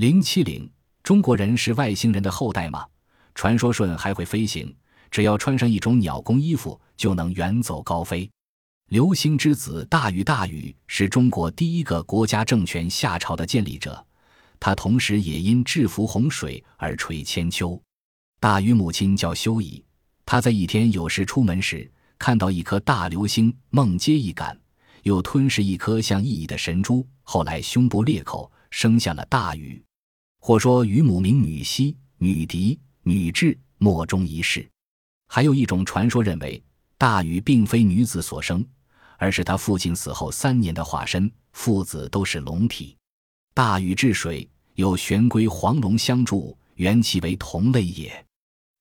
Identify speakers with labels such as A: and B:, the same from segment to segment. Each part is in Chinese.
A: 零七零，中国人是外星人的后代吗？传说舜还会飞行，只要穿上一种鸟工衣服，就能远走高飞。流星之子大禹，大禹是中国第一个国家政权夏朝的建立者，他同时也因制服洪水而垂千秋。大禹母亲叫修乙，他在一天有事出门时，看到一颗大流星，梦接一感，又吞噬一颗像意义的神珠，后来胸部裂口，生下了大禹。或说禹母名女西、女狄、女雉，莫衷一是。还有一种传说认为，大禹并非女子所生。而是他父亲死后三年的化身，父子都是龙体。大禹治水，有玄龟、黄龙相助，缘其为同类也。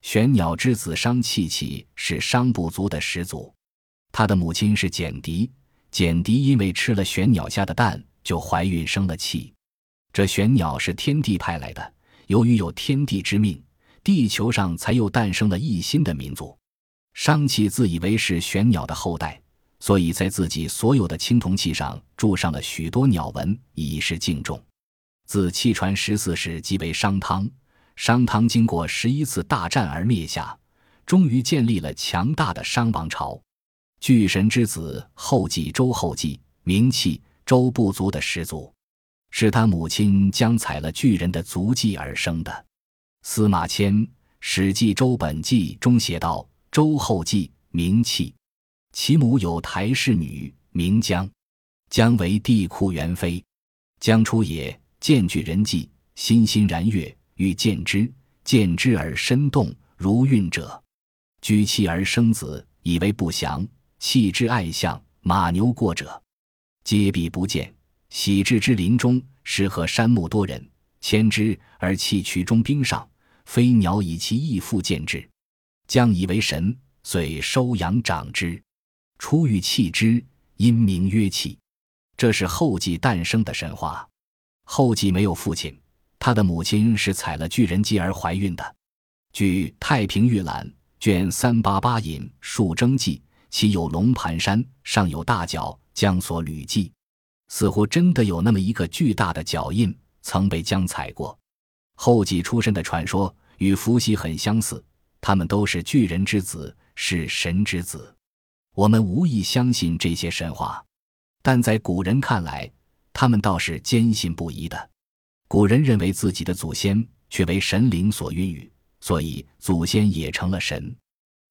A: 玄鸟之子商契契是商部族的始祖，他的母亲是简狄，简狄因为吃了玄鸟下的蛋，就怀孕生了气。这玄鸟是天帝派来的，由于有天地之命，地球上才又诞生了一新的民族。商契自以为是玄鸟的后代。所以在自己所有的青铜器上铸上了许多鸟纹，以示敬重。自气传十四世即为商汤，商汤经过十一次大战而灭下，终于建立了强大的商王朝。巨神之子后继周后继，名气周部族的始祖，是他母亲将踩了巨人的足迹而生的。司马迁《史记·周本纪》中写道：“周后继，名器。”其母有台氏女，名姜，姜为帝喾元妃。姜出也，见巨人迹，欣欣然悦，欲见之。见之而身动，如孕者。居妻而生子，以为不祥。弃之爱相，马牛过者，皆避不见。喜至之林中，时和山木多人，牵之而弃渠中冰上。飞鸟以其翼复见之，将以为神，遂收养长之。出欲弃之，因名曰弃。这是后继诞生的神话。后继没有父亲，他的母亲是踩了巨人迹而怀孕的。据《太平御览》卷三八八引《述征记》，其有龙盘山，上有大角，将所履迹，似乎真的有那么一个巨大的脚印曾被江踩过。后继出身的传说与伏羲很相似，他们都是巨人之子，是神之子。我们无意相信这些神话，但在古人看来，他们倒是坚信不疑的。古人认为自己的祖先却为神灵所孕育，所以祖先也成了神。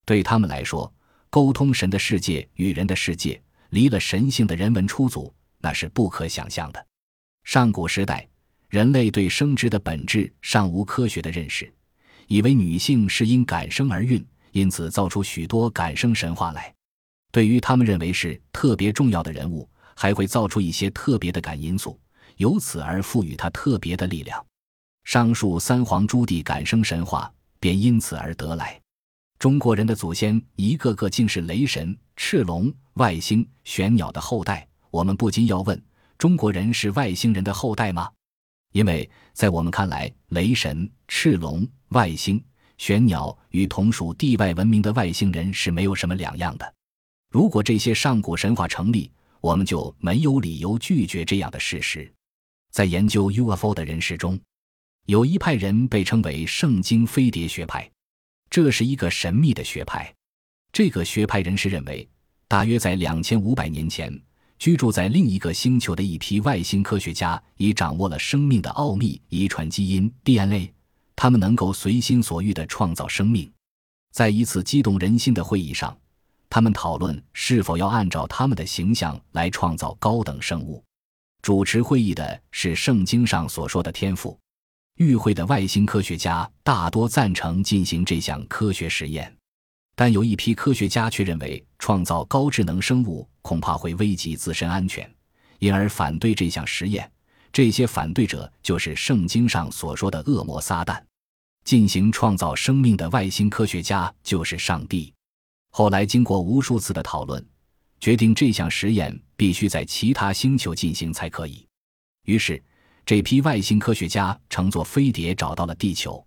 A: 对他们来说，沟通神的世界与人的世界，离了神性的人文出祖，那是不可想象的。上古时代，人类对生殖的本质尚无科学的认识，以为女性是因感生而孕，因此造出许多感生神话来。对于他们认为是特别重要的人物，还会造出一些特别的感因素，由此而赋予他特别的力量。上述三皇朱棣感生神话便因此而得来。中国人的祖先一个个竟是雷神、赤龙、外星、玄鸟的后代，我们不禁要问：中国人是外星人的后代吗？因为在我们看来，雷神、赤龙、外星、玄鸟与同属地外文明的外星人是没有什么两样的。如果这些上古神话成立，我们就没有理由拒绝这样的事实。在研究 UFO 的人士中，有一派人被称为圣经飞碟学派，这是一个神秘的学派。这个学派人士认为，大约在两千五百年前，居住在另一个星球的一批外星科学家已掌握了生命的奥秘——遗传基因 DNA。他们能够随心所欲地创造生命。在一次激动人心的会议上。他们讨论是否要按照他们的形象来创造高等生物。主持会议的是圣经上所说的天赋。与会的外星科学家大多赞成进行这项科学实验，但有一批科学家却认为创造高智能生物恐怕会危及自身安全，因而反对这项实验。这些反对者就是圣经上所说的恶魔撒旦。进行创造生命的外星科学家就是上帝。后来经过无数次的讨论，决定这项实验必须在其他星球进行才可以。于是，这批外星科学家乘坐飞碟找到了地球。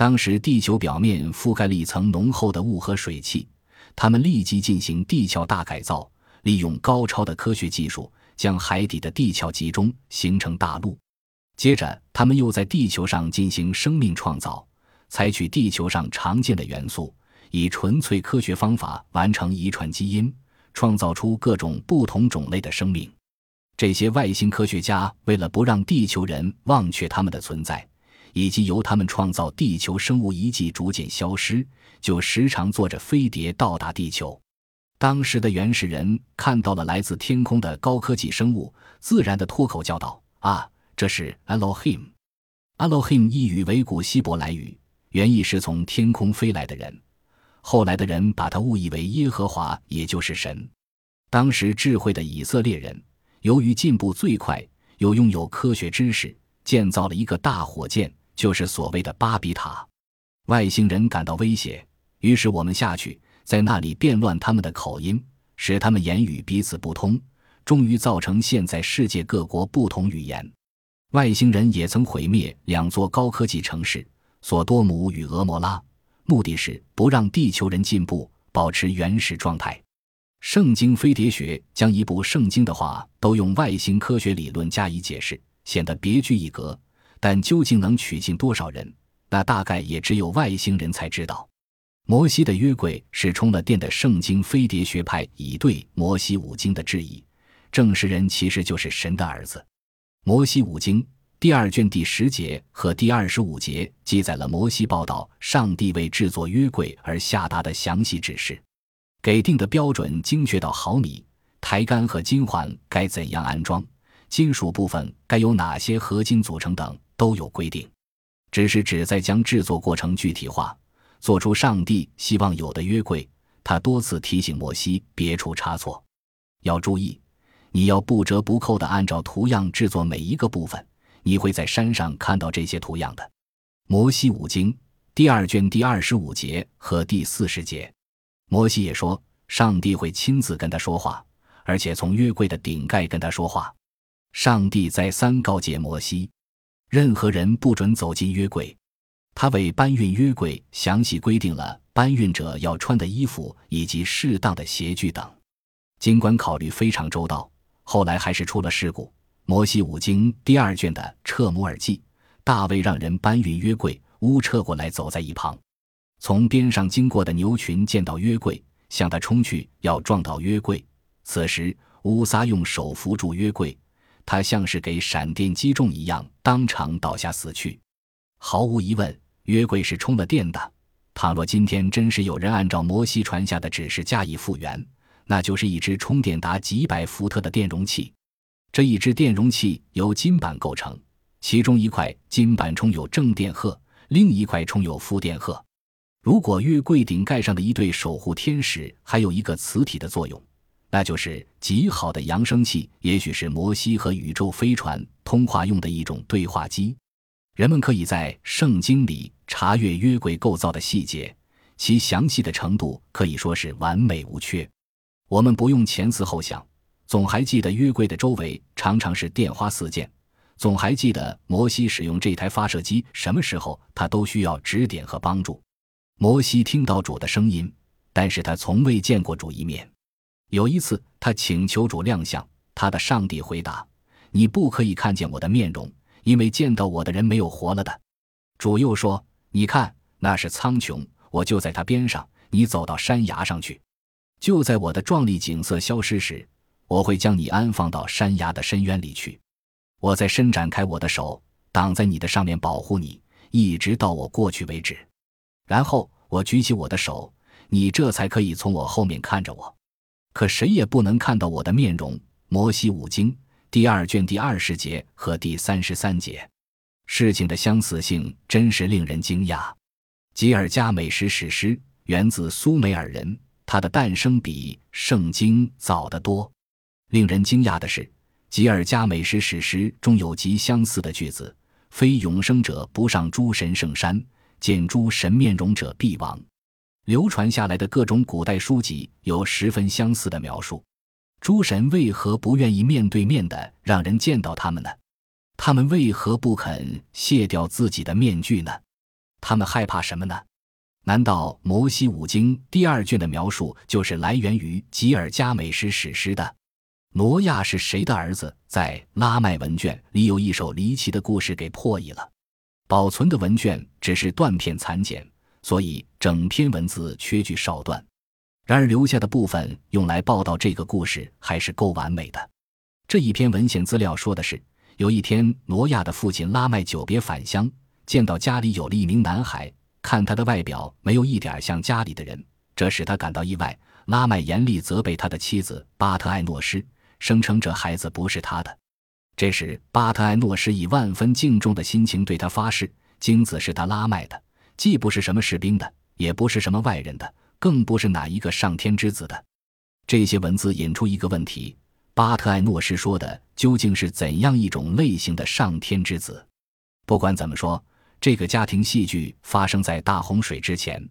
A: 当时，地球表面覆盖了一层浓厚的雾和水汽。他们立即进行地壳大改造，利用高超的科学技术，将海底的地壳集中，形成大陆。接着，他们又在地球上进行生命创造，采取地球上常见的元素，以纯粹科学方法完成遗传基因，创造出各种不同种类的生命。这些外星科学家为了不让地球人忘却他们的存在，以及由他们创造地球生物遗迹逐渐消失，就时常坐着飞碟到达地球。当时的原始人看到了来自天空的高科技生物，自然的脱口叫道：“啊！”这是 Elohim，Elohim 一语为古希伯来语，原意是从天空飞来的人。后来的人把它误以为耶和华，也就是神。当时智慧的以色列人，由于进步最快，又拥有科学知识，建造了一个大火箭，就是所谓的巴比塔。外星人感到威胁，于是我们下去，在那里变乱他们的口音，使他们言语彼此不通，终于造成现在世界各国不同语言。外星人也曾毁灭两座高科技城市——索多姆与俄摩拉，目的是不让地球人进步，保持原始状态。圣经飞碟学将一部圣经的话都用外星科学理论加以解释，显得别具一格。但究竟能取信多少人，那大概也只有外星人才知道。摩西的约柜是充了电的圣经飞碟学派以对摩西五经的质疑，证实人其实就是神的儿子。摩西五经第二卷第十节和第二十五节记载了摩西报道上帝为制作约柜而下达的详细指示，给定的标准精确到毫米，台杆和金环该怎样安装，金属部分该由哪些合金组成等都有规定。只是旨在将制作过程具体化，做出上帝希望有的约柜。他多次提醒摩西别出差错，要注意。你要不折不扣地按照图样制作每一个部分，你会在山上看到这些图样的。摩西五经第二卷第二十五节和第四十节，摩西也说，上帝会亲自跟他说话，而且从约柜的顶盖跟他说话。上帝再三告诫摩西，任何人不准走进约柜。他为搬运约柜详细规定了搬运者要穿的衣服以及适当的鞋具等。尽管考虑非常周到。后来还是出了事故。摩西五经第二卷的撤摩尔记，大卫让人搬运约柜，乌撤过来，走在一旁。从边上经过的牛群见到约柜，向他冲去，要撞到约柜。此时乌撒用手扶住约柜，他像是给闪电击中一样，当场倒下死去。毫无疑问，约柜是充了电的。倘若今天真是有人按照摩西传下的指示加以复原，那就是一只充电达几百伏特的电容器，这一只电容器由金板构成，其中一块金板充有正电荷，另一块充有负电荷。如果月柜顶盖上的一对守护天使还有一个磁体的作用，那就是极好的扬声器，也许是摩西和宇宙飞船通话用的一种对话机。人们可以在圣经里查阅约柜构造的细节，其详细的程度可以说是完美无缺。我们不用前思后想，总还记得约柜的周围常常是电花四溅，总还记得摩西使用这台发射机什么时候他都需要指点和帮助。摩西听到主的声音，但是他从未见过主一面。有一次，他请求主亮相，他的上帝回答：“你不可以看见我的面容，因为见到我的人没有活了的。”主又说：“你看，那是苍穹，我就在他边上，你走到山崖上去。”就在我的壮丽景色消失时，我会将你安放到山崖的深渊里去。我在伸展开我的手，挡在你的上面保护你，一直到我过去为止。然后我举起我的手，你这才可以从我后面看着我。可谁也不能看到我的面容。摩西五经第二卷第二十节和第三十三节，事情的相似性真是令人惊讶。吉尔加美什史诗源自苏美尔人。它的诞生比圣经早得多。令人惊讶的是，吉尔加美什史诗中有极相似的句子：“非永生者不上诸神圣山，见诸神面容者必亡。”流传下来的各种古代书籍有十分相似的描述。诸神为何不愿意面对面的让人见到他们呢？他们为何不肯卸掉自己的面具呢？他们害怕什么呢？难道摩西五经第二卷的描述就是来源于吉尔加美什史诗的？挪亚是谁的儿子？在拉麦文卷里有一首离奇的故事给破译了。保存的文卷只是断片残简，所以整篇文字缺句少段。然而留下的部分用来报道这个故事还是够完美的。这一篇文献资料说的是，有一天挪亚的父亲拉麦久别返乡，见到家里有了一名男孩，看他的外表没有一点像家里的人，这使他感到意外。拉麦严厉责备他的妻子巴特艾诺斯。声称这孩子不是他的。这时，巴特艾诺什以万分敬重的心情对他发誓：精子是他拉麦的，既不是什么士兵的，也不是什么外人的，更不是哪一个上天之子的。这些文字引出一个问题：巴特艾诺什说的究竟是怎样一种类型的上天之子？不管怎么说，这个家庭戏剧发生在大洪水之前。